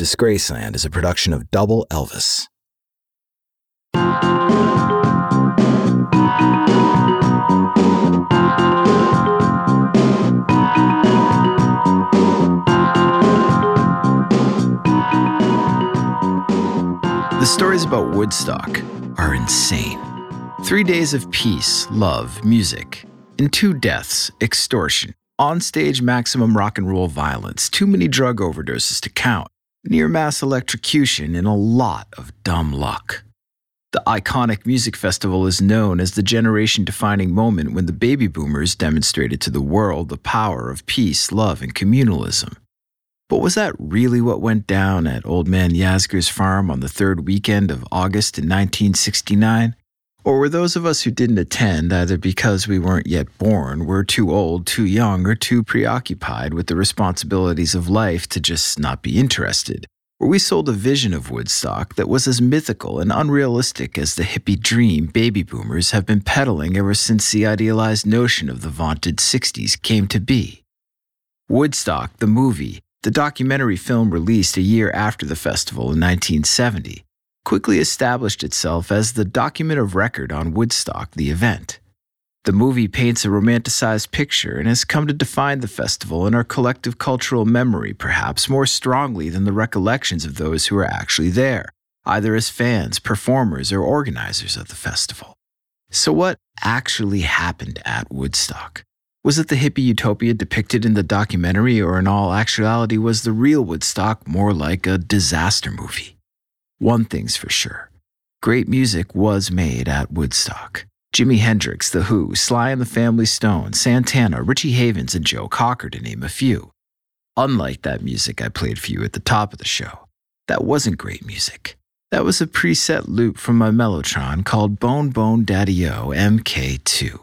Disgraceland is a production of Double Elvis. The stories about Woodstock are insane. Three days of peace, love, music, and two deaths, extortion, onstage maximum rock and roll violence, too many drug overdoses to count, near mass electrocution, and a lot of dumb luck. The iconic music festival is known as the generation defining moment when the baby boomers demonstrated to the world the power of peace, love, and communalism. But was that really what went down at Old Man Yasgur's farm on the third weekend of August in 1969? Or were those of us who didn't attend either because we weren't yet born, were too old, too young, or too preoccupied with the responsibilities of life to just not be interested? Or we sold a vision of Woodstock that was as mythical and unrealistic as the hippie dream baby boomers have been peddling ever since the idealized notion of the vaunted 60s came to be? Woodstock, the movie, the documentary film released a year after the festival in 1970 quickly established itself as the document of record on Woodstock, the event. The movie paints a romanticized picture and has come to define the festival in our collective cultural memory, perhaps more strongly than the recollections of those who were actually there, either as fans, performers, or organizers of the festival. So, what actually happened at Woodstock? Was it the hippie utopia depicted in the documentary, or in all actuality was the real Woodstock more like a disaster movie? One thing's for sure great music was made at Woodstock. Jimi Hendrix, The Who, Sly and the Family Stone, Santana, Richie Havens, and Joe Cocker, to name a few. Unlike that music I played for you at the top of the show, that wasn't great music. That was a preset loop from my Mellotron called Bone Bone Daddy O MK2.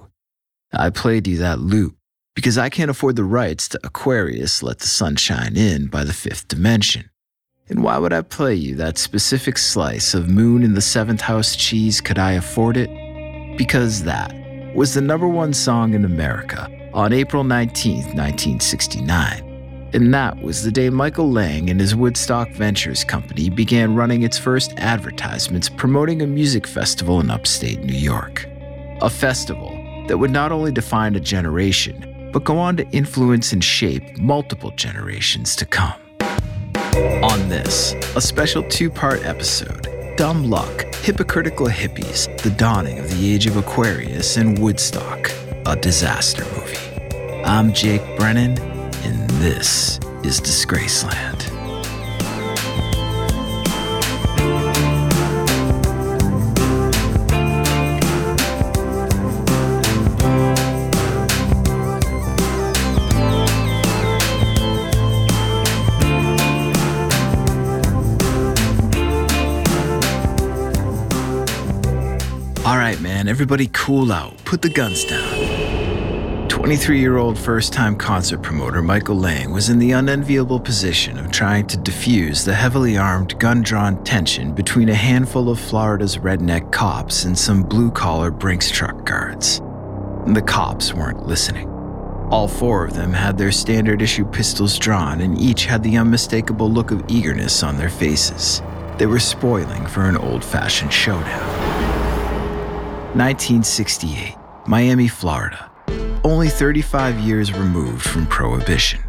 I played you that loop because I can't afford the rights to Aquarius Let the Sun Shine In by the Fifth Dimension. And why would I play you that specific slice of Moon in the Seventh House cheese could I afford it? Because that was the number one song in America on April 19, 1969. And that was the day Michael Lang and his Woodstock Ventures company began running its first advertisements promoting a music festival in upstate New York. A festival that would not only define a generation, but go on to influence and shape multiple generations to come. On this, a special two part episode Dumb Luck, Hypocritical Hippies, The Dawning of the Age of Aquarius, and Woodstock, a disaster movie. I'm Jake Brennan, and this is Disgraceland. Everybody cool out. Put the guns down. 23 year old first time concert promoter Michael Lang was in the unenviable position of trying to defuse the heavily armed, gun drawn tension between a handful of Florida's redneck cops and some blue collar Brinks truck guards. The cops weren't listening. All four of them had their standard issue pistols drawn, and each had the unmistakable look of eagerness on their faces. They were spoiling for an old fashioned showdown. 1968, Miami, Florida, only 35 years removed from Prohibition.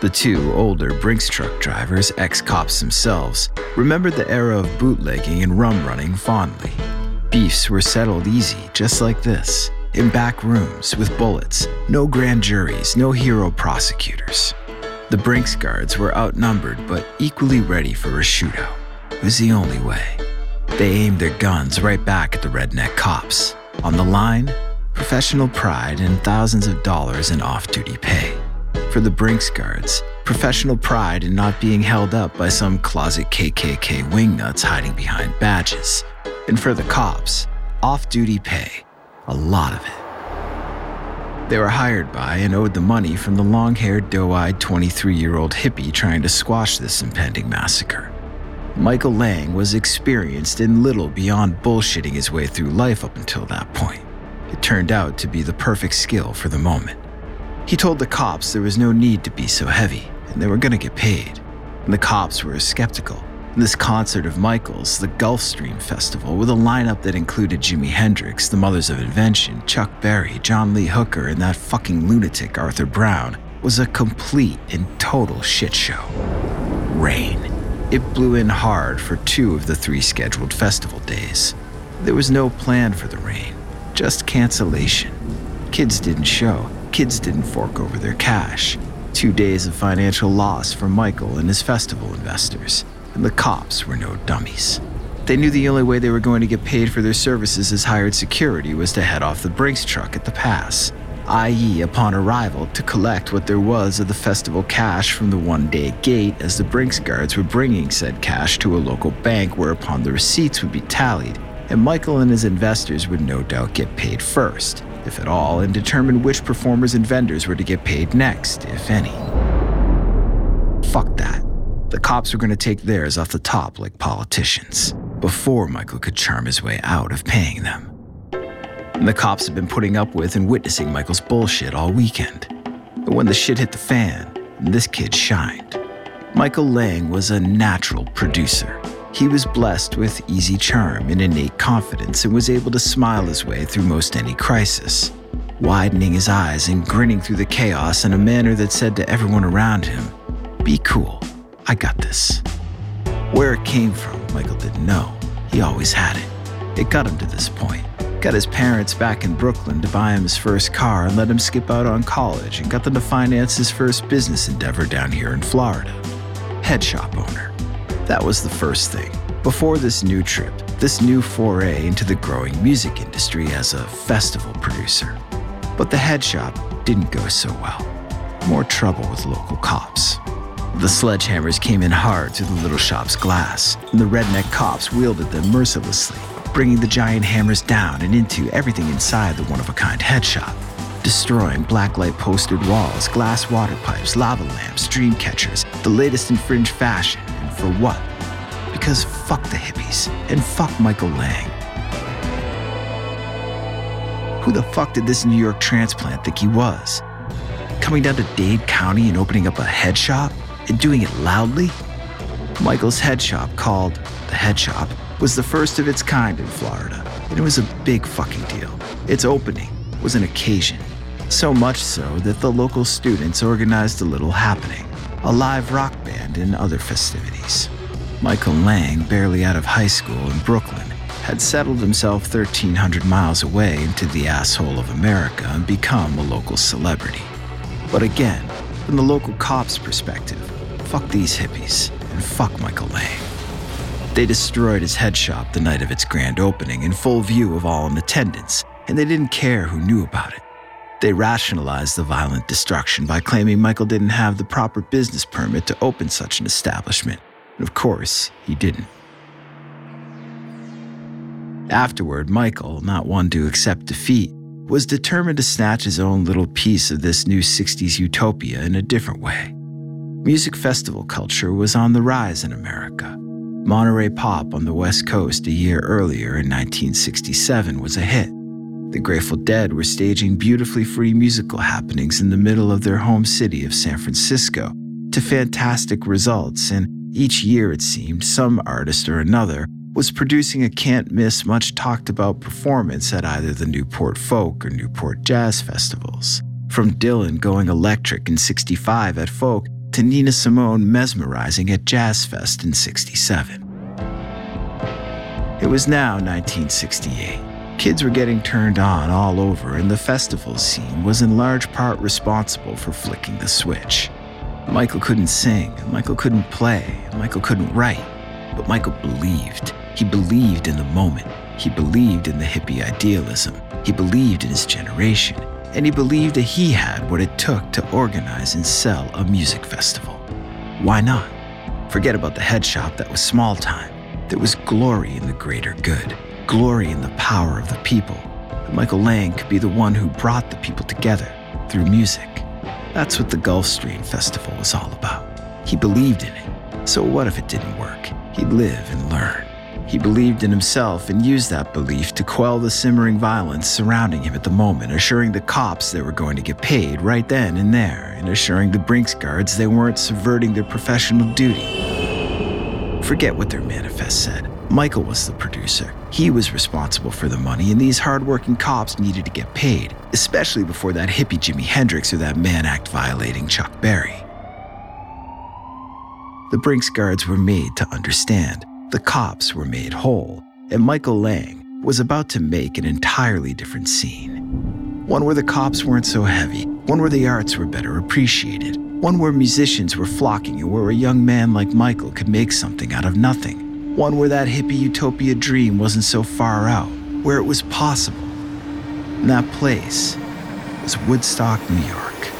The two older Brinks truck drivers, ex cops themselves, remembered the era of bootlegging and rum running fondly. Beefs were settled easy, just like this, in back rooms with bullets, no grand juries, no hero prosecutors. The Brinks guards were outnumbered but equally ready for a shootout. It was the only way. They aimed their guns right back at the redneck cops. On the line, professional pride and thousands of dollars in off duty pay. For the Brinks guards, professional pride in not being held up by some closet KKK wingnuts hiding behind badges. And for the cops, off duty pay, a lot of it. They were hired by and owed the money from the long haired, doe eyed 23 year old hippie trying to squash this impending massacre. Michael Lang was experienced in little beyond bullshitting his way through life up until that point. It turned out to be the perfect skill for the moment. He told the cops there was no need to be so heavy, and they were going to get paid. And the cops were skeptical. This concert of Michael's, the Gulfstream Festival, with a lineup that included Jimi Hendrix, the Mothers of Invention, Chuck Berry, John Lee Hooker, and that fucking lunatic Arthur Brown, was a complete and total shit show. Rain. It blew in hard for two of the three scheduled festival days. There was no plan for the rain, just cancellation. Kids didn't show, kids didn't fork over their cash. Two days of financial loss for Michael and his festival investors, and the cops were no dummies. They knew the only way they were going to get paid for their services as hired security was to head off the Brinks truck at the pass, i.e., upon arrival, to collect what there was of the festival cash from the one day gate as the Brinks guards were bringing said cash to a local bank, whereupon the receipts would be tallied, and Michael and his investors would no doubt get paid first if at all, and determine which performers and vendors were to get paid next, if any. Fuck that. The cops were going to take theirs off the top like politicians, before Michael could charm his way out of paying them. And the cops had been putting up with and witnessing Michael's bullshit all weekend. But when the shit hit the fan, this kid shined. Michael Lang was a natural producer. He was blessed with easy charm and innate confidence and was able to smile his way through most any crisis, widening his eyes and grinning through the chaos in a manner that said to everyone around him, Be cool, I got this. Where it came from, Michael didn't know. He always had it. It got him to this point. Got his parents back in Brooklyn to buy him his first car and let him skip out on college and got them to finance his first business endeavor down here in Florida. Head shop owner. That was the first thing. Before this new trip, this new foray into the growing music industry as a festival producer. But the head shop didn't go so well. More trouble with local cops. The sledgehammers came in hard through the little shop's glass, and the redneck cops wielded them mercilessly, bringing the giant hammers down and into everything inside the one of a kind head shop, destroying blacklight postered walls, glass water pipes, lava lamps, dream catchers, the latest in fringe fashion, and for what? Because fuck the hippies and fuck Michael Lang. Who the fuck did this New York transplant think he was? Coming down to Dade County and opening up a head shop and doing it loudly? Michael's head shop, called The Head Shop, was the first of its kind in Florida, and it was a big fucking deal. Its opening was an occasion, so much so that the local students organized a little happening a live rock band, and other festivities. Michael Lang, barely out of high school in Brooklyn, had settled himself 1,300 miles away into the asshole of America and become a local celebrity. But again, from the local cops' perspective, fuck these hippies and fuck Michael Lang. They destroyed his head shop the night of its grand opening in full view of all in attendance, and they didn't care who knew about it. They rationalized the violent destruction by claiming Michael didn't have the proper business permit to open such an establishment. And of course, he didn't. Afterward, Michael, not one to accept defeat, was determined to snatch his own little piece of this new 60s utopia in a different way. Music festival culture was on the rise in America. Monterey Pop on the West Coast a year earlier in 1967 was a hit. The Grateful Dead were staging beautifully free musical happenings in the middle of their home city of San Francisco to fantastic results, and each year it seemed some artist or another was producing a can't miss, much talked about performance at either the Newport Folk or Newport Jazz festivals. From Dylan going electric in 65 at Folk to Nina Simone mesmerizing at Jazz Fest in 67. It was now 1968. Kids were getting turned on all over, and the festival scene was in large part responsible for flicking the switch. Michael couldn't sing, Michael couldn't play, Michael couldn't write, but Michael believed. He believed in the moment. He believed in the hippie idealism. He believed in his generation. And he believed that he had what it took to organize and sell a music festival. Why not? Forget about the head shop that was small time. There was glory in the greater good, glory in the power of the people. Michael Lang could be the one who brought the people together through music. That's what the Gulfstream Festival was all about. He believed in it. So what if it didn't work? He'd live and learn. He believed in himself and used that belief to quell the simmering violence surrounding him at the moment, assuring the cops they were going to get paid right then and there, and assuring the Brinks guards they weren't subverting their professional duty. Forget what their manifest said. Michael was the producer. He was responsible for the money, and these hardworking cops needed to get paid, especially before that hippie Jimi Hendrix or that Mann Act violating Chuck Berry. The Brinks guards were made to understand. The cops were made whole, and Michael Lang was about to make an entirely different scene. One where the cops weren't so heavy, one where the arts were better appreciated, one where musicians were flocking and where a young man like Michael could make something out of nothing, one where that hippie utopia dream wasn't so far out, where it was possible. And that place was Woodstock, New York.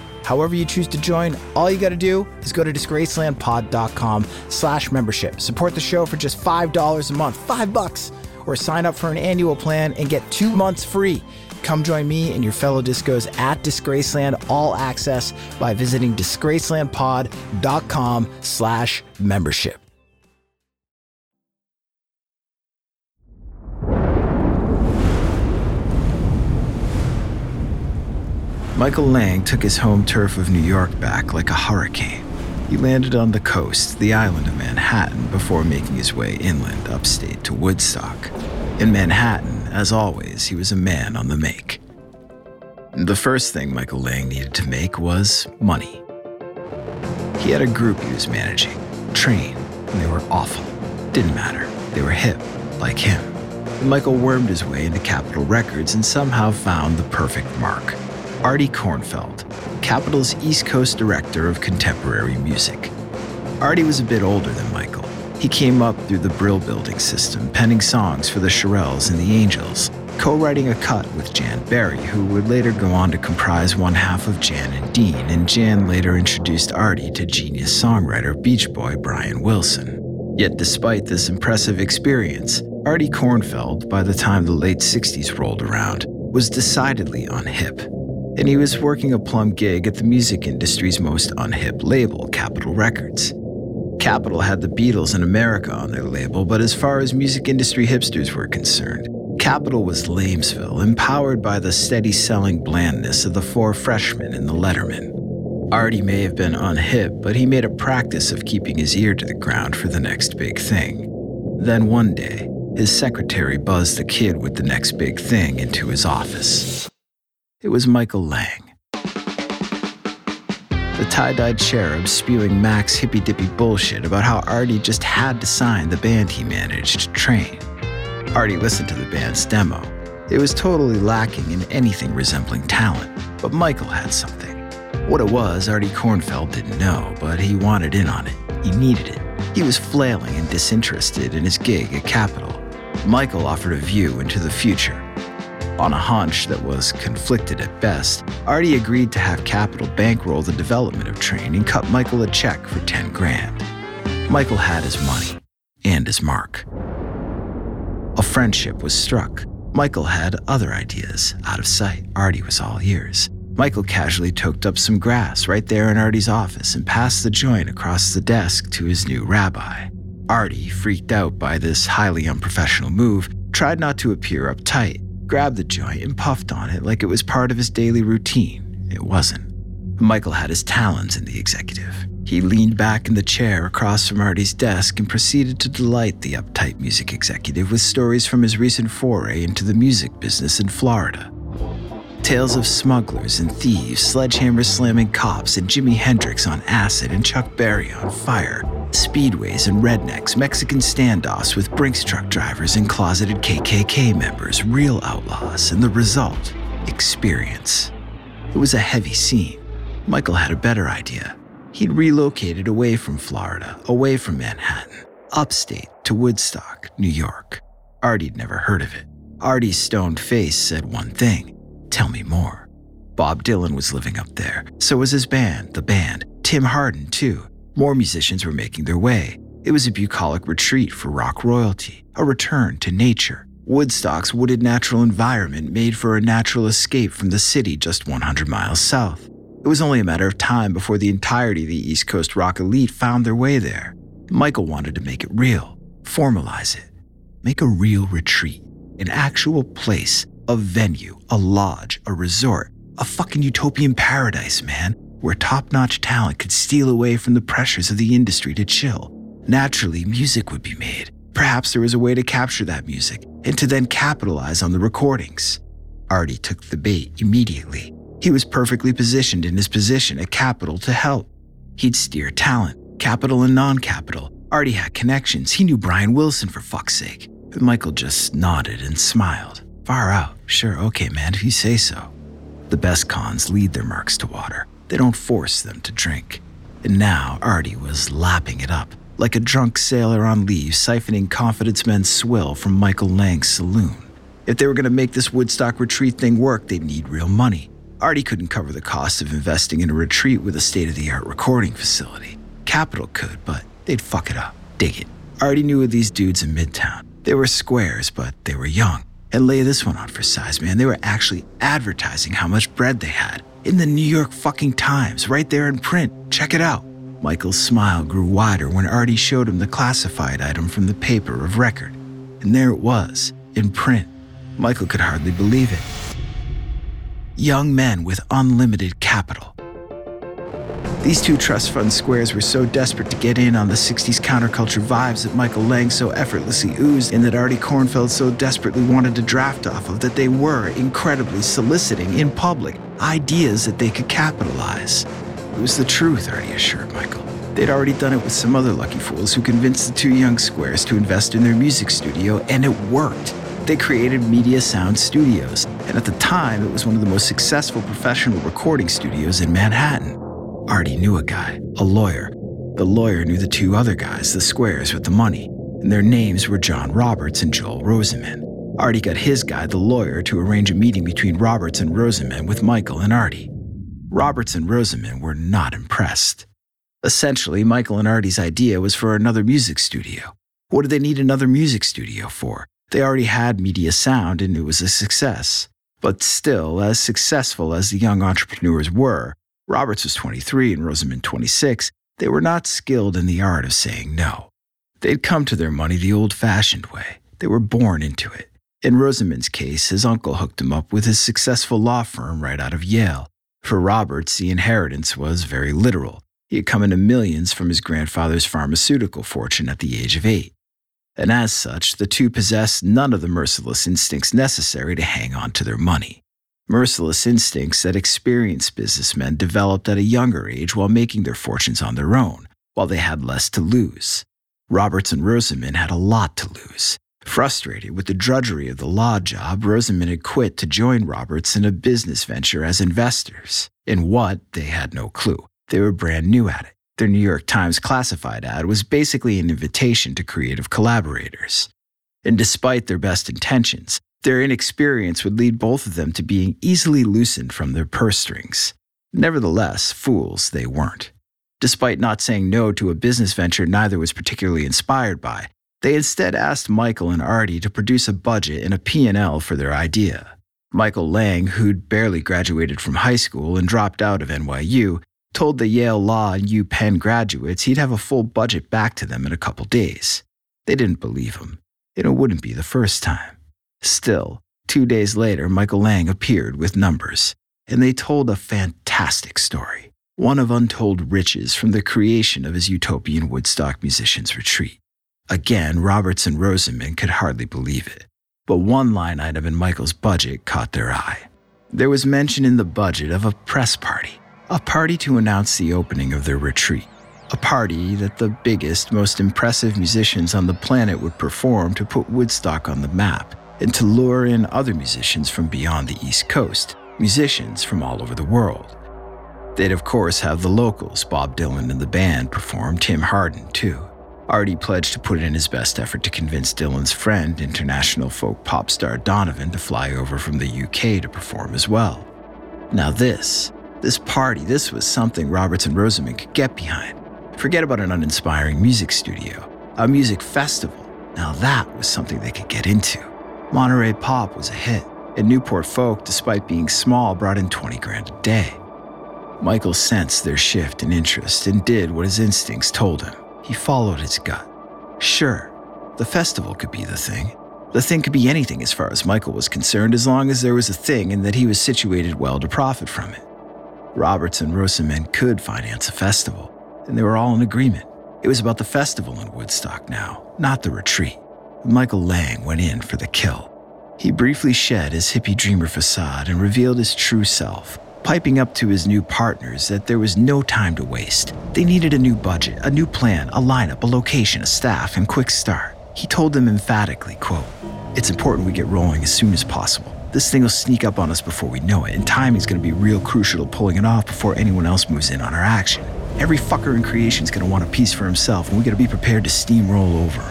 However you choose to join, all you got to do is go to disgracelandpod.com slash membership. Support the show for just $5 a month, five bucks, or sign up for an annual plan and get two months free. Come join me and your fellow discos at Disgraceland All Access by visiting disgracelandpod.com slash membership. Michael Lang took his home turf of New York back like a hurricane. He landed on the coast, the island of Manhattan, before making his way inland upstate to Woodstock. In Manhattan, as always, he was a man on the make. The first thing Michael Lang needed to make was money. He had a group he was managing, Train, and they were awful. Didn't matter. They were hip, like him. Michael wormed his way into Capitol Records and somehow found the perfect mark. Artie Kornfeld, Capitol's East Coast Director of Contemporary Music. Artie was a bit older than Michael. He came up through the Brill Building system, penning songs for the Shirelles and the Angels, co writing a cut with Jan Berry, who would later go on to comprise one half of Jan and Dean, and Jan later introduced Artie to genius songwriter Beach Boy Brian Wilson. Yet, despite this impressive experience, Artie Kornfeld, by the time the late 60s rolled around, was decidedly unhip and he was working a plum gig at the music industry's most unhip label, Capitol Records. Capitol had the Beatles in America on their label, but as far as music industry hipsters were concerned, Capitol was Lamesville, empowered by the steady selling blandness of the four freshmen in the Lettermen. Artie may have been unhip, but he made a practice of keeping his ear to the ground for the next big thing. Then one day, his secretary buzzed the kid with the next big thing into his office. It was Michael Lang. The tie dyed cherub spewing Max hippy dippy bullshit about how Artie just had to sign the band he managed to train. Artie listened to the band's demo. It was totally lacking in anything resembling talent, but Michael had something. What it was, Artie Kornfeld didn't know, but he wanted in on it. He needed it. He was flailing and disinterested in his gig at Capitol. Michael offered a view into the future. On a hunch that was conflicted at best, Artie agreed to have Capitol bankroll the development of Train and cut Michael a check for 10 grand. Michael had his money and his mark. A friendship was struck. Michael had other ideas. Out of sight, Artie was all ears. Michael casually toked up some grass right there in Artie's office and passed the joint across the desk to his new rabbi. Artie, freaked out by this highly unprofessional move, tried not to appear uptight, grabbed the joint and puffed on it like it was part of his daily routine. It wasn't. Michael had his talons in the executive. He leaned back in the chair across from Artie's desk and proceeded to delight the uptight music executive with stories from his recent foray into the music business in Florida. Tales of smugglers and thieves, sledgehammer slamming cops, and Jimi Hendrix on acid and Chuck Berry on fire, speedways and rednecks, Mexican standoffs with Brinks truck drivers and closeted KKK members, real outlaws, and the result experience. It was a heavy scene. Michael had a better idea. He'd relocated away from Florida, away from Manhattan, upstate to Woodstock, New York. Artie'd never heard of it. Artie's stoned face said one thing Tell me more. Bob Dylan was living up there. So was his band, the band. Tim Hardin, too. More musicians were making their way. It was a bucolic retreat for rock royalty, a return to nature. Woodstock's wooded natural environment made for a natural escape from the city just 100 miles south. It was only a matter of time before the entirety of the East Coast rock elite found their way there. Michael wanted to make it real, formalize it, make a real retreat, an actual place a venue, a lodge, a resort, a fucking utopian paradise, man, where top notch talent could steal away from the pressures of the industry to chill. Naturally, music would be made. Perhaps there was a way to capture that music and to then capitalize on the recordings. Artie took the bait immediately. He was perfectly positioned in his position at Capitol to help. He'd steer talent, Capitol and non Capitol. Artie had connections. He knew Brian Wilson for fuck's sake. But Michael just nodded and smiled. Far out. Sure, okay, man, if you say so. The best cons lead their marks to water. They don't force them to drink. And now Artie was lapping it up, like a drunk sailor on leave siphoning confidence men's swill from Michael Lang's saloon. If they were going to make this Woodstock retreat thing work, they'd need real money. Artie couldn't cover the cost of investing in a retreat with a state of the art recording facility. Capitol could, but they'd fuck it up. Dig it. Artie knew of these dudes in Midtown. They were squares, but they were young. And lay this one on for size, man. They were actually advertising how much bread they had in the New York fucking Times, right there in print. Check it out. Michael's smile grew wider when Artie showed him the classified item from the paper of record. And there it was, in print. Michael could hardly believe it. Young men with unlimited capital these two trust fund squares were so desperate to get in on the 60s counterculture vibes that Michael Lang so effortlessly oozed and that Artie Kornfeld so desperately wanted to draft off of that they were incredibly soliciting in public ideas that they could capitalize. It was the truth, Artie assured Michael. They'd already done it with some other lucky fools who convinced the two young squares to invest in their music studio, and it worked. They created Media Sound Studios, and at the time, it was one of the most successful professional recording studios in Manhattan. Artie knew a guy, a lawyer. The lawyer knew the two other guys, the squares with the money, and their names were John Roberts and Joel Rosenman. Artie got his guy, the lawyer, to arrange a meeting between Roberts and Rosenman with Michael and Artie. Roberts and Rosenman were not impressed. Essentially, Michael and Artie's idea was for another music studio. What did they need another music studio for? They already had Media Sound and it was a success. But still, as successful as the young entrepreneurs were, Roberts was 23 and Rosenman 26. They were not skilled in the art of saying no. They'd come to their money the old fashioned way. They were born into it. In Rosenman's case, his uncle hooked him up with his successful law firm right out of Yale. For Roberts, the inheritance was very literal. He had come into millions from his grandfather's pharmaceutical fortune at the age of eight. And as such, the two possessed none of the merciless instincts necessary to hang on to their money. Merciless instincts that experienced businessmen developed at a younger age while making their fortunes on their own, while they had less to lose. Roberts and Rosenman had a lot to lose. Frustrated with the drudgery of the law job, Rosenman had quit to join Roberts in a business venture as investors. In what, they had no clue. They were brand new at it. Their New York Times classified ad was basically an invitation to creative collaborators. And despite their best intentions, their inexperience would lead both of them to being easily loosened from their purse strings. Nevertheless, fools they weren't. Despite not saying no to a business venture neither was particularly inspired by, they instead asked Michael and Artie to produce a budget and a P&L for their idea. Michael Lang, who'd barely graduated from high school and dropped out of NYU, told the Yale Law and UPenn graduates he'd have a full budget back to them in a couple days. They didn't believe him, and it wouldn't be the first time. Still, two days later, Michael Lang appeared with numbers, and they told a fantastic story, one of untold riches from the creation of his utopian Woodstock musicians' retreat. Again, Roberts and Rosenman could hardly believe it, but one line item in Michael's budget caught their eye. There was mention in the budget of a press party, a party to announce the opening of their retreat, a party that the biggest, most impressive musicians on the planet would perform to put Woodstock on the map and to lure in other musicians from beyond the East Coast, musicians from all over the world. They'd, of course, have the locals, Bob Dylan and the band, perform, Tim Hardin, too. Artie pledged to put in his best effort to convince Dylan's friend, international folk pop star Donovan, to fly over from the UK to perform as well. Now, this, this party, this was something Roberts and Rosenman could get behind. Forget about an uninspiring music studio, a music festival. Now, that was something they could get into. Monterey Pop was a hit, and Newport Folk, despite being small, brought in 20 grand a day. Michael sensed their shift in interest and did what his instincts told him. He followed his gut. Sure, the festival could be the thing. The thing could be anything as far as Michael was concerned, as long as there was a thing and that he was situated well to profit from it. Roberts and Rosenman could finance a festival, and they were all in agreement. It was about the festival in Woodstock now, not the retreat. Michael Lang went in for the kill. He briefly shed his hippie dreamer facade and revealed his true self, piping up to his new partners that there was no time to waste. They needed a new budget, a new plan, a lineup, a location, a staff, and quick start. He told them emphatically, quote, It's important we get rolling as soon as possible. This thing will sneak up on us before we know it, and timing's gonna be real crucial to pulling it off before anyone else moves in on our action. Every fucker in creation's gonna want a piece for himself, and we gotta be prepared to steamroll over.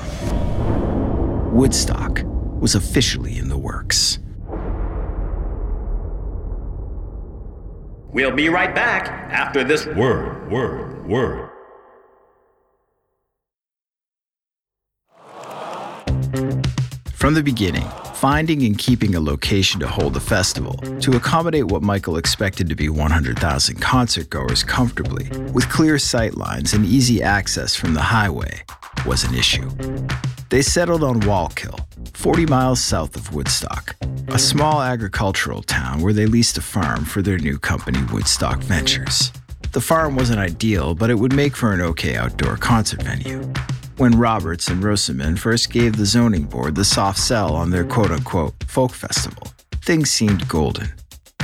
Woodstock was officially in the works. We'll be right back after this word, word, word. From the beginning, finding and keeping a location to hold the festival to accommodate what Michael expected to be 100,000 concertgoers comfortably, with clear sight lines and easy access from the highway, was an issue. They settled on Wallkill, 40 miles south of Woodstock, a small agricultural town where they leased a farm for their new company, Woodstock Ventures. The farm wasn't ideal, but it would make for an okay outdoor concert venue. When Roberts and Rosenman first gave the zoning board the soft sell on their quote unquote folk festival, things seemed golden.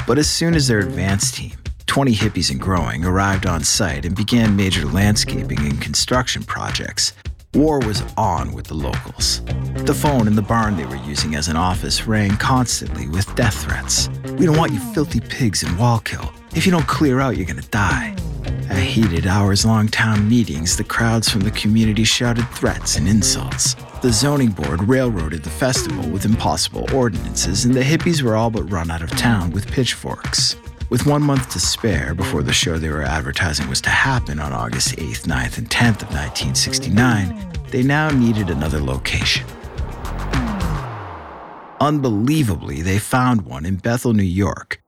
But as soon as their advance team, 20 hippies and growing, arrived on site and began major landscaping and construction projects, War was on with the locals. The phone in the barn they were using as an office rang constantly with death threats. We don't want you filthy pigs in Wallkill. If you don't clear out, you're gonna die. At heated hours long town meetings, the crowds from the community shouted threats and insults. The zoning board railroaded the festival with impossible ordinances, and the hippies were all but run out of town with pitchforks. With one month to spare before the show they were advertising was to happen on August 8th, 9th, and 10th of 1969, they now needed another location. Unbelievably, they found one in Bethel, New York,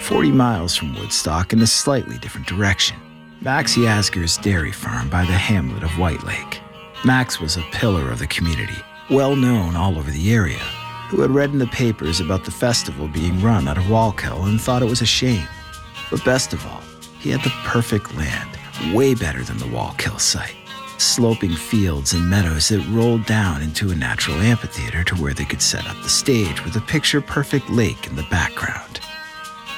40 miles from Woodstock in a slightly different direction. Max Yasgur's dairy farm by the hamlet of White Lake. Max was a pillar of the community, well known all over the area. Who had read in the papers about the festival being run out of Wallkill and thought it was a shame. But best of all, he had the perfect land, way better than the Wallkill site. Sloping fields and meadows that rolled down into a natural amphitheater to where they could set up the stage with a picture perfect lake in the background.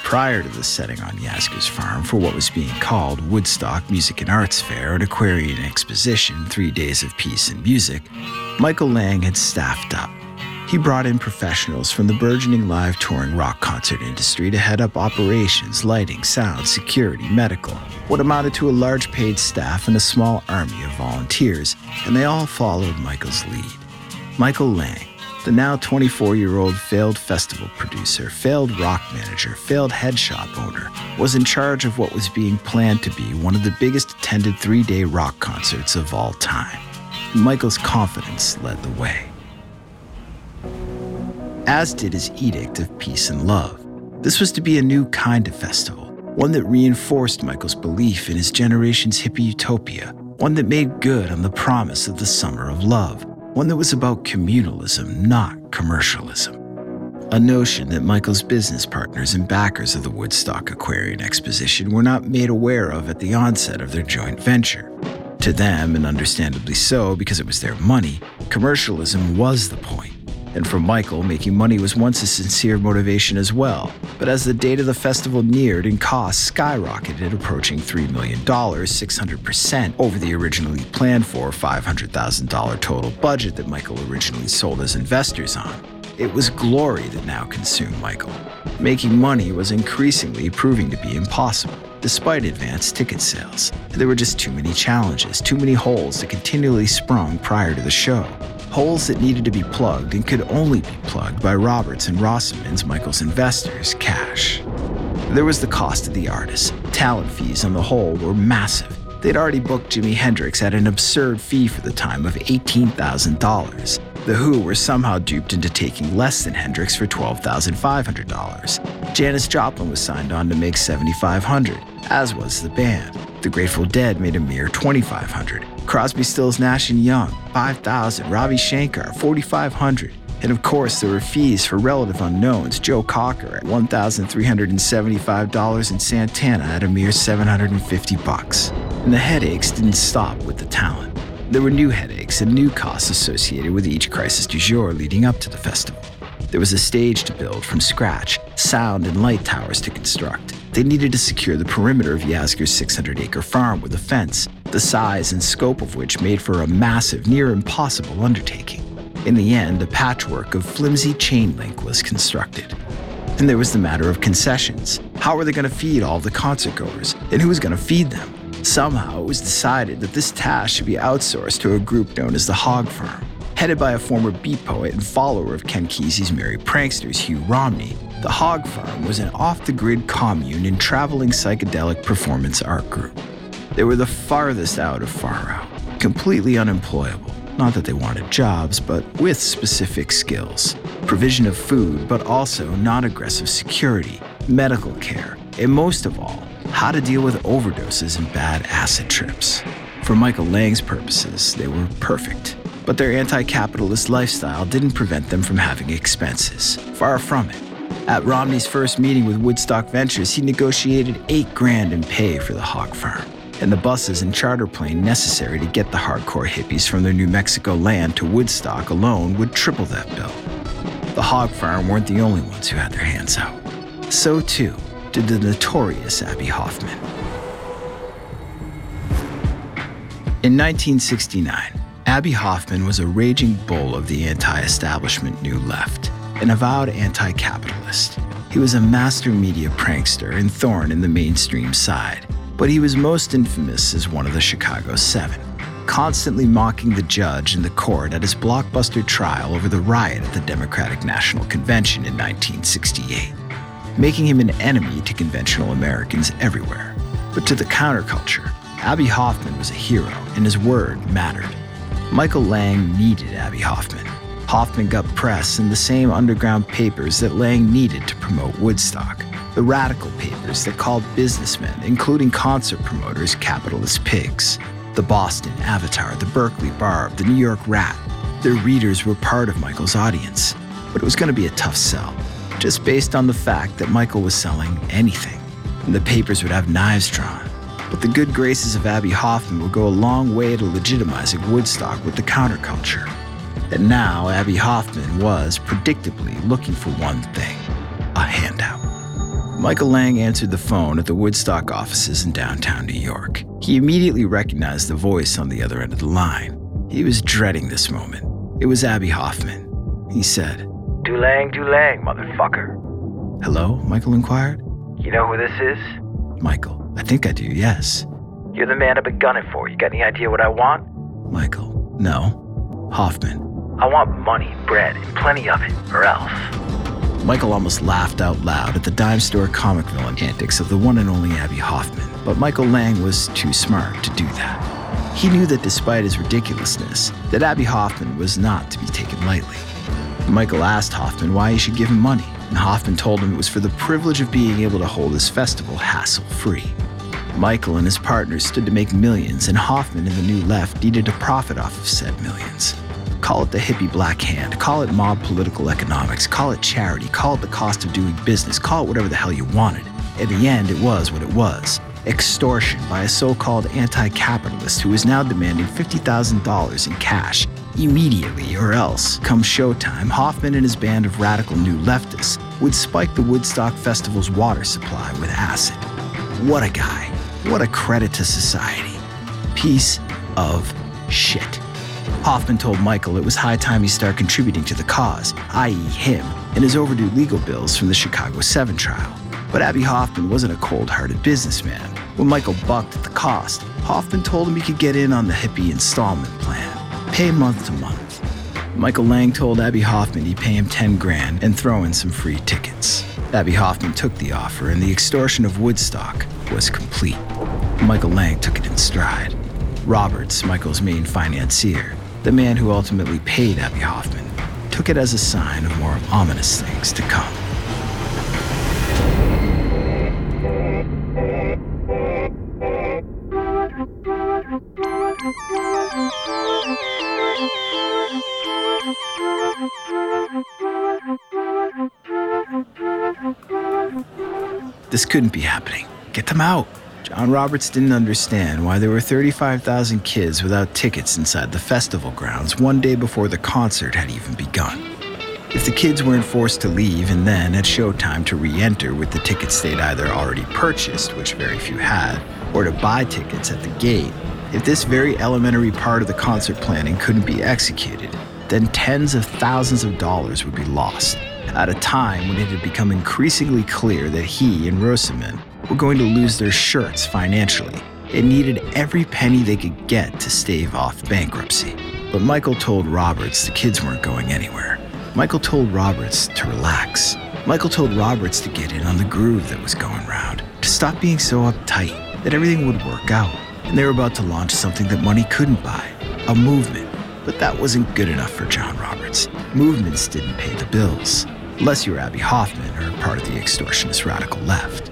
Prior to the setting on Yasgur's farm for what was being called Woodstock Music and Arts Fair and Aquarian Exposition Three Days of Peace and Music, Michael Lang had staffed up. He brought in professionals from the burgeoning live touring rock concert industry to head up operations, lighting, sound, security, medical, what amounted to a large paid staff and a small army of volunteers, and they all followed Michael's lead. Michael Lang, the now 24 year old failed festival producer, failed rock manager, failed head shop owner, was in charge of what was being planned to be one of the biggest attended three day rock concerts of all time. And Michael's confidence led the way. As did his edict of peace and love. This was to be a new kind of festival, one that reinforced Michael's belief in his generation's hippie utopia, one that made good on the promise of the summer of love one that was about communalism, not commercialism. A notion that Michael's business partners and backers of the Woodstock Aquarian Exposition were not made aware of at the onset of their joint venture. To them, and understandably so because it was their money, commercialism was the point. And for Michael, making money was once a sincere motivation as well. But as the date of the festival neared and costs skyrocketed, approaching $3 million, 600% over the originally planned for $500,000 total budget that Michael originally sold as investors on, it was glory that now consumed Michael. Making money was increasingly proving to be impossible, despite advanced ticket sales. There were just too many challenges, too many holes that continually sprung prior to the show holes that needed to be plugged and could only be plugged by Roberts and Rosenman's Michael's investors' cash. There was the cost of the artist. Talent fees on the whole were massive. They'd already booked Jimi Hendrix at an absurd fee for the time of $18,000. The Who were somehow duped into taking less than Hendrix for $12,500. Janis Joplin was signed on to make 7,500, as was the band. The Grateful Dead made a mere $2,500. Crosby, Stills, Nash & Young, 5000 Ravi Shankar, 4500 and of course, there were fees for relative unknowns. Joe Cocker at $1,375 and Santana at a mere 750 bucks. And the headaches didn't stop with the talent. There were new headaches and new costs associated with each crisis du jour leading up to the festival. There was a stage to build from scratch, sound and light towers to construct. They needed to secure the perimeter of Yasgur's 600 acre farm with a fence, the size and scope of which made for a massive, near impossible undertaking. In the end, a patchwork of flimsy chain link was constructed. And there was the matter of concessions. How were they going to feed all the concertgoers? And who was going to feed them? Somehow it was decided that this task should be outsourced to a group known as the Hog Farm. Headed by a former beat poet and follower of Ken Kesey's Merry Pranksters, Hugh Romney, the Hog Farm was an off the grid commune and traveling psychedelic performance art group. They were the farthest out of far out, completely unemployable. Not that they wanted jobs, but with specific skills provision of food, but also non aggressive security, medical care, and most of all, how to deal with overdoses and bad acid trips. For Michael Lang's purposes, they were perfect but their anti capitalist lifestyle didn't prevent them from having expenses. Far from it. At Romney's first meeting with Woodstock Ventures, he negotiated eight grand in pay for the hog farm and the buses and charter plane necessary to get the hardcore hippies from their New Mexico land to Woodstock alone would triple that bill. The hog farm weren't the only ones who had their hands out. So too did the notorious Abbie Hoffman. In 1969, Abbie Hoffman was a raging bull of the anti establishment New Left, an avowed anti capitalist. He was a master media prankster and thorn in the mainstream side, but he was most infamous as one of the Chicago Seven, constantly mocking the judge and the court at his blockbuster trial over the riot at the Democratic National Convention in 1968, making him an enemy to conventional Americans everywhere. But to the counterculture, Abbie Hoffman was a hero, and his word mattered. Michael Lang needed Abbie Hoffman. Hoffman got press in the same underground papers that Lang needed to promote Woodstock. The radical papers that called businessmen, including concert promoters, capitalist pigs. The Boston Avatar, the Berkeley Barb, the New York Rat. Their readers were part of Michael's audience. but it was going to be a tough sell, just based on the fact that Michael was selling anything, and the papers would have knives drawn. But the good graces of Abbie Hoffman would go a long way to legitimizing Woodstock with the counterculture. And now Abbie Hoffman was, predictably, looking for one thing a handout. Michael Lang answered the phone at the Woodstock offices in downtown New York. He immediately recognized the voice on the other end of the line. He was dreading this moment. It was Abbie Hoffman. He said, Dulang, Dulang, motherfucker. Hello? Michael inquired. You know who this is? Michael, I think I do, yes. You're the man I've been gunning for. You got any idea what I want? Michael, no. Hoffman, I want money, bread, and plenty of it, or else. Michael almost laughed out loud at the dime store comic villain antics of the one and only Abbie Hoffman, but Michael Lang was too smart to do that. He knew that despite his ridiculousness, that Abbie Hoffman was not to be taken lightly. Michael asked Hoffman why he should give him money, and Hoffman told him it was for the privilege of being able to hold his festival hassle-free. Michael and his partners stood to make millions, and Hoffman and the New Left needed to profit off of said millions. Call it the hippie black hand, call it mob political economics, call it charity, call it the cost of doing business, call it whatever the hell you wanted. In the end, it was what it was extortion by a so called anti capitalist who was now demanding $50,000 in cash immediately, or else, come showtime, Hoffman and his band of radical new leftists would spike the Woodstock Festival's water supply with acid. What a guy. What a credit to society. Piece of shit. Hoffman told Michael it was high time he start contributing to the cause, i.e., him, and his overdue legal bills from the Chicago 7 trial. But Abbie Hoffman wasn't a cold hearted businessman. When Michael bucked at the cost, Hoffman told him he could get in on the hippie installment plan, pay month to month. Michael Lang told Abbie Hoffman he'd pay him 10 grand and throw in some free tickets. Abbie Hoffman took the offer, and the extortion of Woodstock was complete. Michael Lang took it in stride. Roberts, Michael's main financier, the man who ultimately paid Abbie Hoffman, took it as a sign of more ominous things to come. This couldn't be happening. Get them out. John Roberts didn't understand why there were 35,000 kids without tickets inside the festival grounds one day before the concert had even begun. If the kids weren't forced to leave and then at showtime to re enter with the tickets they'd either already purchased, which very few had, or to buy tickets at the gate, if this very elementary part of the concert planning couldn't be executed, then tens of thousands of dollars would be lost at a time when it had become increasingly clear that he and Rosamund were going to lose their shirts financially. It needed every penny they could get to stave off bankruptcy. But Michael told Roberts the kids weren't going anywhere. Michael told Roberts to relax. Michael told Roberts to get in on the groove that was going round, to stop being so uptight, that everything would work out. And they were about to launch something that money couldn't buy a movement. But that wasn't good enough for John Roberts. Movements didn't pay the bills, unless you were Abbie Hoffman or part of the extortionist radical left.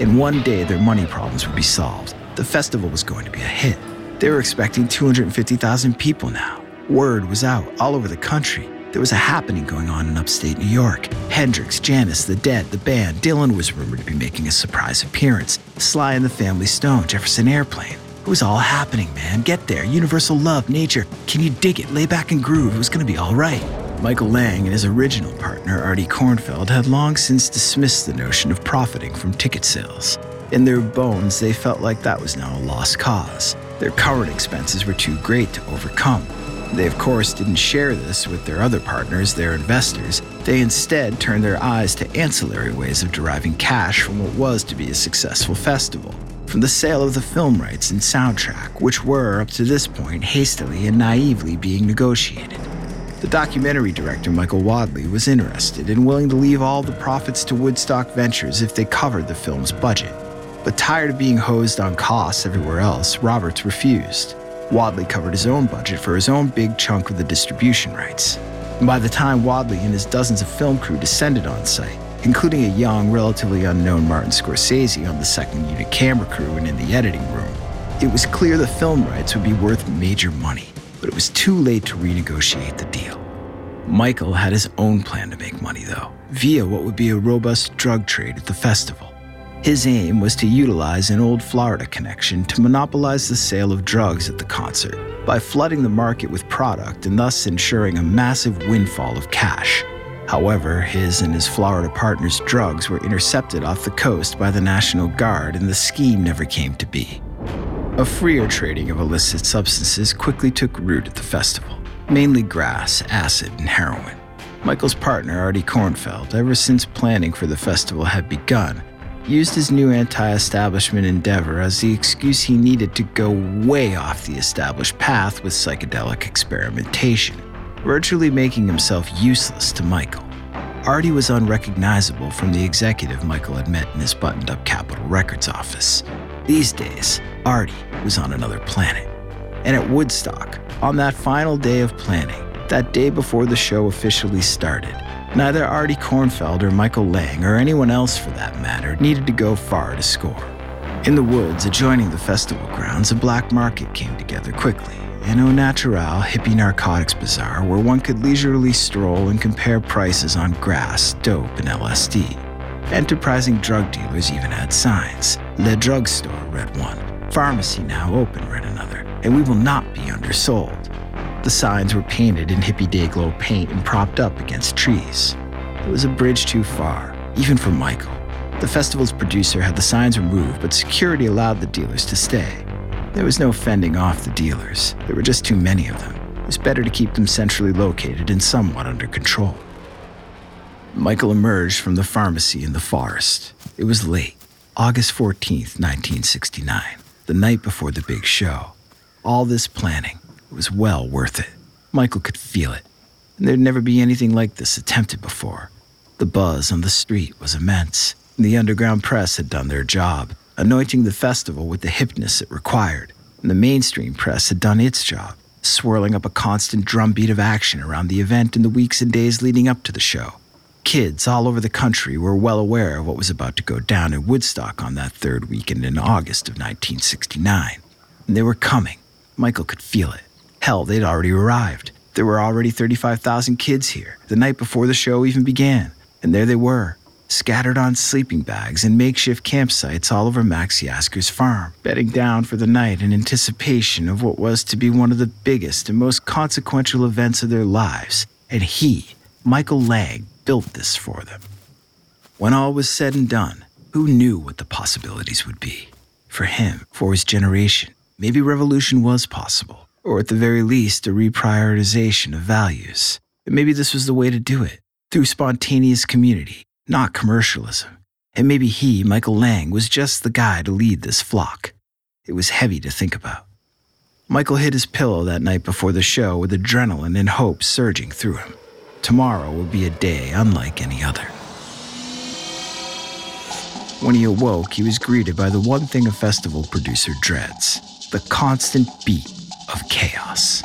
In one day, their money problems would be solved. The festival was going to be a hit. They were expecting 250,000 people now. Word was out all over the country. There was a happening going on in upstate New York. Hendrix, Janis, The Dead, the band, Dylan was rumored to be making a surprise appearance. Sly and the Family Stone, Jefferson Airplane. It was all happening, man. Get there. Universal love, nature. Can you dig it? Lay back and groove. It was going to be all right. Michael Lang and his original partner, Artie Kornfeld, had long since dismissed the notion of profiting from ticket sales. In their bones, they felt like that was now a lost cause. Their current expenses were too great to overcome. They, of course, didn't share this with their other partners, their investors. They instead turned their eyes to ancillary ways of deriving cash from what was to be a successful festival. From the sale of the film rights and soundtrack, which were, up to this point, hastily and naively being negotiated. The documentary director, Michael Wadleigh, was interested and willing to leave all the profits to Woodstock Ventures if they covered the film's budget. But tired of being hosed on costs everywhere else, Roberts refused. Wadleigh covered his own budget for his own big chunk of the distribution rights. And by the time Wadleigh and his dozens of film crew descended on site, including a young, relatively unknown Martin Scorsese on the second unit camera crew and in the editing room, it was clear the film rights would be worth major money, but it was too late to renegotiate the deal. Michael had his own plan to make money, though, via what would be a robust drug trade at the festival. His aim was to utilize an old Florida connection to monopolize the sale of drugs at the concert by flooding the market with product and thus ensuring a massive windfall of cash. However, his and his Florida partners' drugs were intercepted off the coast by the National Guard and the scheme never came to be. A freer trading of illicit substances quickly took root at the festival, mainly grass, acid, and heroin. Michael's partner, Artie Kornfeld, ever since planning for the festival had begun, used his new anti establishment endeavor as the excuse he needed to go way off the established path with psychedelic experimentation, virtually making himself useless to Michael. Artie was unrecognizable from the executive Michael had met in his buttoned up Capitol Records office. These days, Artie was on another planet. And at Woodstock, on that final day of planning, that day before the show officially started, neither Artie Kornfeld or Michael Lang, or anyone else for that matter, needed to go far to score. In the woods adjoining the festival grounds, a black market came together quickly, an au natural hippie narcotics bazaar where one could leisurely stroll and compare prices on grass, dope, and LSD. Enterprising drug dealers even had signs. Le Drugstore read one, Pharmacy Now Open read another, and we will not be undersold. The signs were painted in hippie day glow paint and propped up against trees. It was a bridge too far, even for Michael. The festival's producer had the signs removed, but security allowed the dealers to stay. There was no fending off the dealers, there were just too many of them. It was better to keep them centrally located and somewhat under control. Michael emerged from the pharmacy in the forest. It was late, August 14th, 1969, the night before the big show. All this planning was well worth it. Michael could feel it, and there'd never be anything like this attempted before. The buzz on the street was immense, the underground press had done their job, anointing the festival with the hipness it required, and the mainstream press had done its job, swirling up a constant drumbeat of action around the event in the weeks and days leading up to the show. Kids all over the country were well aware of what was about to go down in Woodstock on that third weekend in August of 1969. And they were coming. Michael could feel it. Hell, they'd already arrived. There were already 35,000 kids here, the night before the show even began. And there they were, scattered on sleeping bags and makeshift campsites all over Max Yasgur's farm, bedding down for the night in anticipation of what was to be one of the biggest and most consequential events of their lives. And he, Michael Lang, built this for them. When all was said and done, who knew what the possibilities would be? For him, for his generation, maybe revolution was possible, or at the very least, a reprioritization of values. And maybe this was the way to do it through spontaneous community, not commercialism. And maybe he, Michael Lang, was just the guy to lead this flock. It was heavy to think about. Michael hit his pillow that night before the show with adrenaline and hope surging through him. Tomorrow would be a day unlike any other. When he awoke, he was greeted by the one thing a festival producer dreads the constant beat of chaos.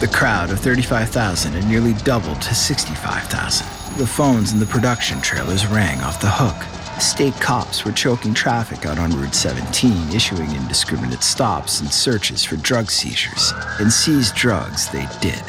The crowd of 35,000 had nearly doubled to 65,000. The phones in the production trailers rang off the hook. State cops were choking traffic out on Route 17, issuing indiscriminate stops and searches for drug seizures. And seize drugs they did.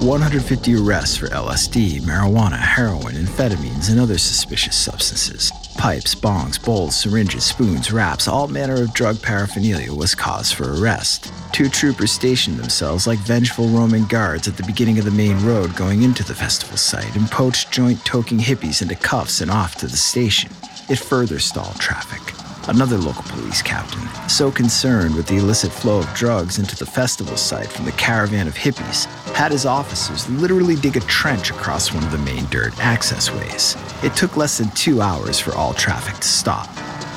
150 arrests for LSD, marijuana, heroin, amphetamines, and other suspicious substances. Pipes, bongs, bowls, syringes, spoons, wraps, all manner of drug paraphernalia was cause for arrest. Two troopers stationed themselves like vengeful Roman guards at the beginning of the main road going into the festival site and poached joint toking hippies into cuffs and off to the station. It further stalled traffic. Another local police captain, so concerned with the illicit flow of drugs into the festival site from the caravan of hippies, had his officers literally dig a trench across one of the main dirt access ways. It took less than two hours for all traffic to stop.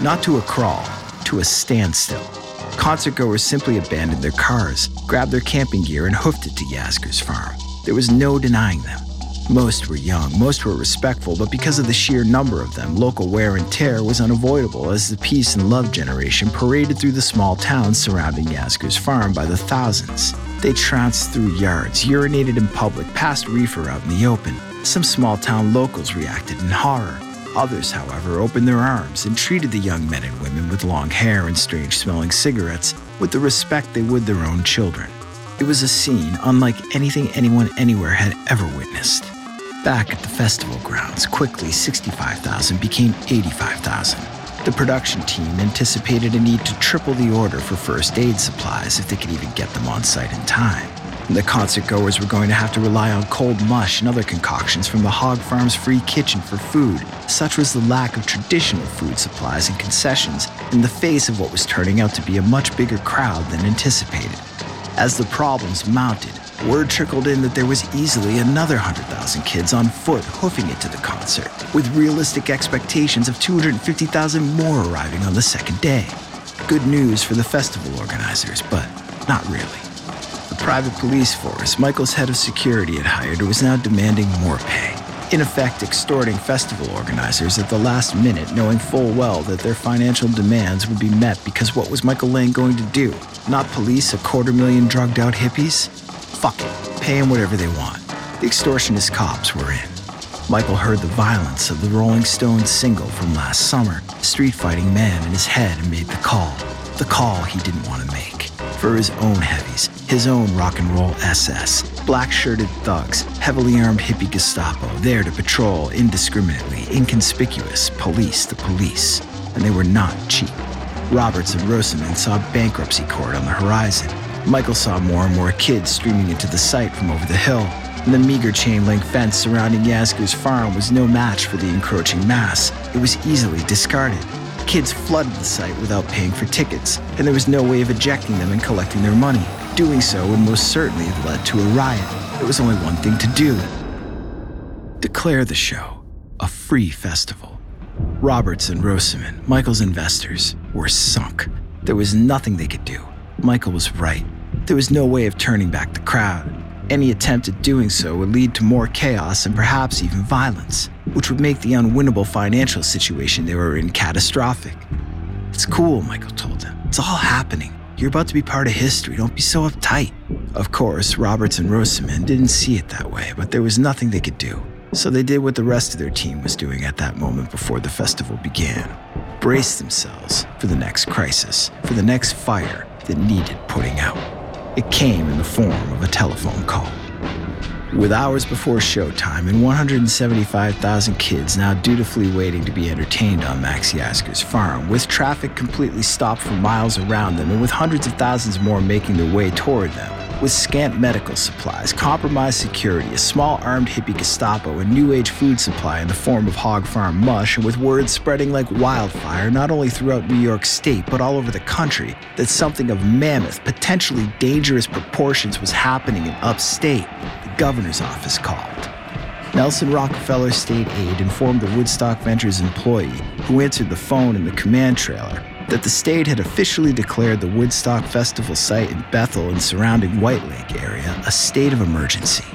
Not to a crawl, to a standstill. Concertgoers simply abandoned their cars, grabbed their camping gear, and hoofed it to Yasgur's farm. There was no denying them. Most were young, most were respectful, but because of the sheer number of them, local wear and tear was unavoidable as the peace and love generation paraded through the small towns surrounding Yasgur's farm by the thousands. They trounced through yards, urinated in public, passed reefer out in the open. Some small town locals reacted in horror. Others, however, opened their arms and treated the young men and women with long hair and strange smelling cigarettes with the respect they would their own children. It was a scene unlike anything anyone anywhere had ever witnessed. Back at the festival grounds, quickly 65,000 became 85,000. The production team anticipated a need to triple the order for first aid supplies if they could even get them on site in time. The concert goers were going to have to rely on cold mush and other concoctions from the Hog Farm's free kitchen for food. Such was the lack of traditional food supplies and concessions in the face of what was turning out to be a much bigger crowd than anticipated. As the problems mounted, word trickled in that there was easily another 100,000 kids on foot hoofing it to the concert, with realistic expectations of 250,000 more arriving on the second day. Good news for the festival organizers, but not really. The private police force Michael's head of security had hired was now demanding more pay. In effect, extorting festival organizers at the last minute, knowing full well that their financial demands would be met because what was Michael Lang going to do? Not police a quarter million drugged out hippies? Fuck it, pay them whatever they want. The extortionist cops were in. Michael heard the violence of the Rolling Stones single from last summer, Street Fighting Man in his head, and made the call. The call he didn't want to make. For his own heavies, his own rock and roll SS, black shirted thugs, heavily armed hippie Gestapo, there to patrol indiscriminately, inconspicuous, police the police. And they were not cheap. Roberts and Rosenman saw bankruptcy court on the horizon. Michael saw more and more kids streaming into the site from over the hill. And the meager chain link fence surrounding Yasgur's farm was no match for the encroaching mass. It was easily discarded. Kids flooded the site without paying for tickets, and there was no way of ejecting them and collecting their money. Doing so would most certainly have led to a riot. There was only one thing to do declare the show a free festival. Roberts and Rosenman, Michael's investors, were sunk. There was nothing they could do. Michael was right. There was no way of turning back the crowd. Any attempt at doing so would lead to more chaos and perhaps even violence, which would make the unwinnable financial situation they were in catastrophic. It's cool, Michael told them. It's all happening. You're about to be part of history. Don't be so uptight. Of course, Roberts and Rosenman didn't see it that way, but there was nothing they could do. So they did what the rest of their team was doing at that moment before the festival began brace themselves for the next crisis, for the next fire that needed putting out. It came in the form of a telephone call. With hours before showtime and 175,000 kids now dutifully waiting to be entertained on Max Yasgur's farm, with traffic completely stopped for miles around them and with hundreds of thousands more making their way toward them, with scant medical supplies, compromised security, a small armed hippie Gestapo, and new age food supply in the form of hog farm mush, and with word spreading like wildfire not only throughout New York State but all over the country that something of mammoth, potentially dangerous proportions was happening in upstate, the governor's office called. Nelson Rockefeller State Aid informed the Woodstock Ventures employee, who answered the phone in the command trailer, that the state had officially declared the Woodstock Festival site in Bethel and surrounding White Lake area a state of emergency.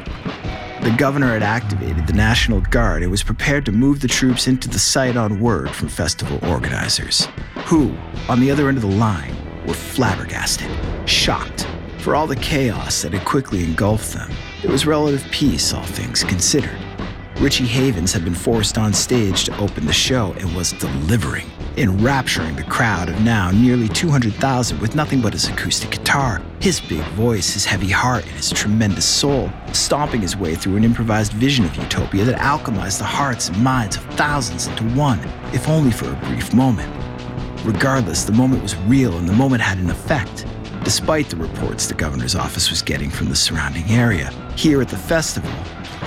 The governor had activated the National Guard and was prepared to move the troops into the site on word from festival organizers, who, on the other end of the line, were flabbergasted, shocked. For all the chaos that had quickly engulfed them, there was relative peace, all things considered. Richie Havens had been forced on stage to open the show and was delivering, enrapturing the crowd of now nearly 200,000 with nothing but his acoustic guitar, his big voice, his heavy heart, and his tremendous soul, stomping his way through an improvised vision of utopia that alchemized the hearts and minds of thousands into one, if only for a brief moment. Regardless, the moment was real and the moment had an effect. Despite the reports the governor's office was getting from the surrounding area, here at the festival,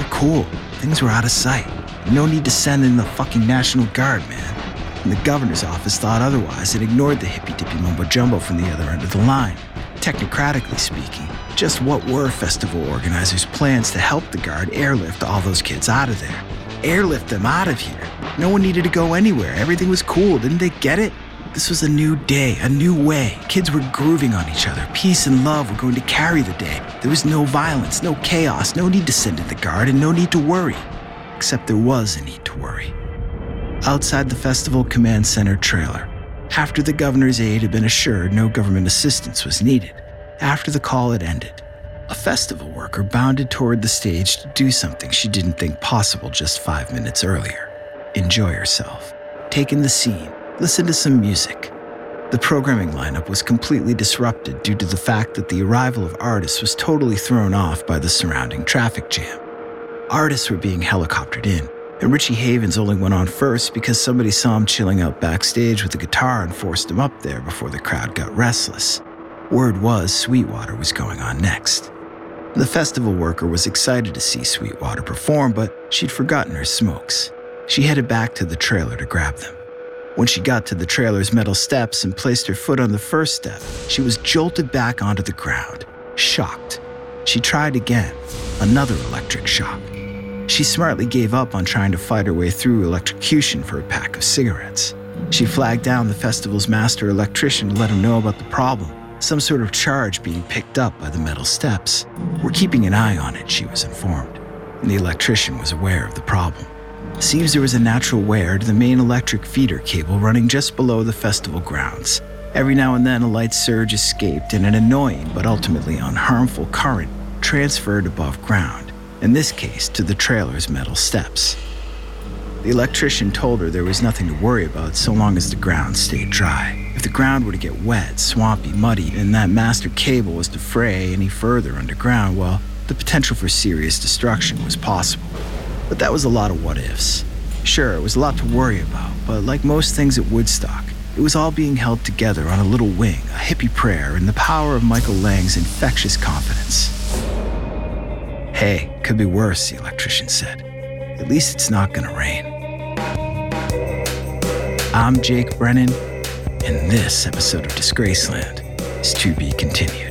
cool. Things were out of sight. No need to send in the fucking National Guard, man. And the governor's office thought otherwise and ignored the hippy dippy mumbo jumbo from the other end of the line. Technocratically speaking, just what were festival organizers' plans to help the Guard airlift all those kids out of there? Airlift them out of here. No one needed to go anywhere. Everything was cool. Didn't they get it? This was a new day, a new way. Kids were grooving on each other. Peace and love were going to carry the day. There was no violence, no chaos, no need to send in the guard, and no need to worry. Except there was a need to worry. Outside the Festival Command Center trailer, after the governor's aide had been assured no government assistance was needed, after the call had ended, a festival worker bounded toward the stage to do something she didn't think possible just five minutes earlier enjoy herself, take in the scene, listen to some music. The programming lineup was completely disrupted due to the fact that the arrival of artists was totally thrown off by the surrounding traffic jam. Artists were being helicoptered in, and Richie Havens only went on first because somebody saw him chilling out backstage with a guitar and forced him up there before the crowd got restless. Word was Sweetwater was going on next. The festival worker was excited to see Sweetwater perform, but she'd forgotten her smokes. She headed back to the trailer to grab them. When she got to the trailer's metal steps and placed her foot on the first step, she was jolted back onto the ground, shocked. She tried again, another electric shock. She smartly gave up on trying to fight her way through electrocution for a pack of cigarettes. She flagged down the festival's master electrician to let him know about the problem, some sort of charge being picked up by the metal steps. We're keeping an eye on it, she was informed, and the electrician was aware of the problem. Seems there was a natural wear to the main electric feeder cable running just below the festival grounds. Every now and then, a light surge escaped, and an annoying but ultimately unharmful current transferred above ground, in this case to the trailer's metal steps. The electrician told her there was nothing to worry about so long as the ground stayed dry. If the ground were to get wet, swampy, muddy, and that master cable was to fray any further underground, well, the potential for serious destruction was possible. But that was a lot of what ifs. Sure, it was a lot to worry about, but like most things at Woodstock, it was all being held together on a little wing, a hippie prayer, and the power of Michael Lang's infectious confidence. Hey, could be worse, the electrician said. At least it's not gonna rain. I'm Jake Brennan, and this episode of Disgraceland is to be continued.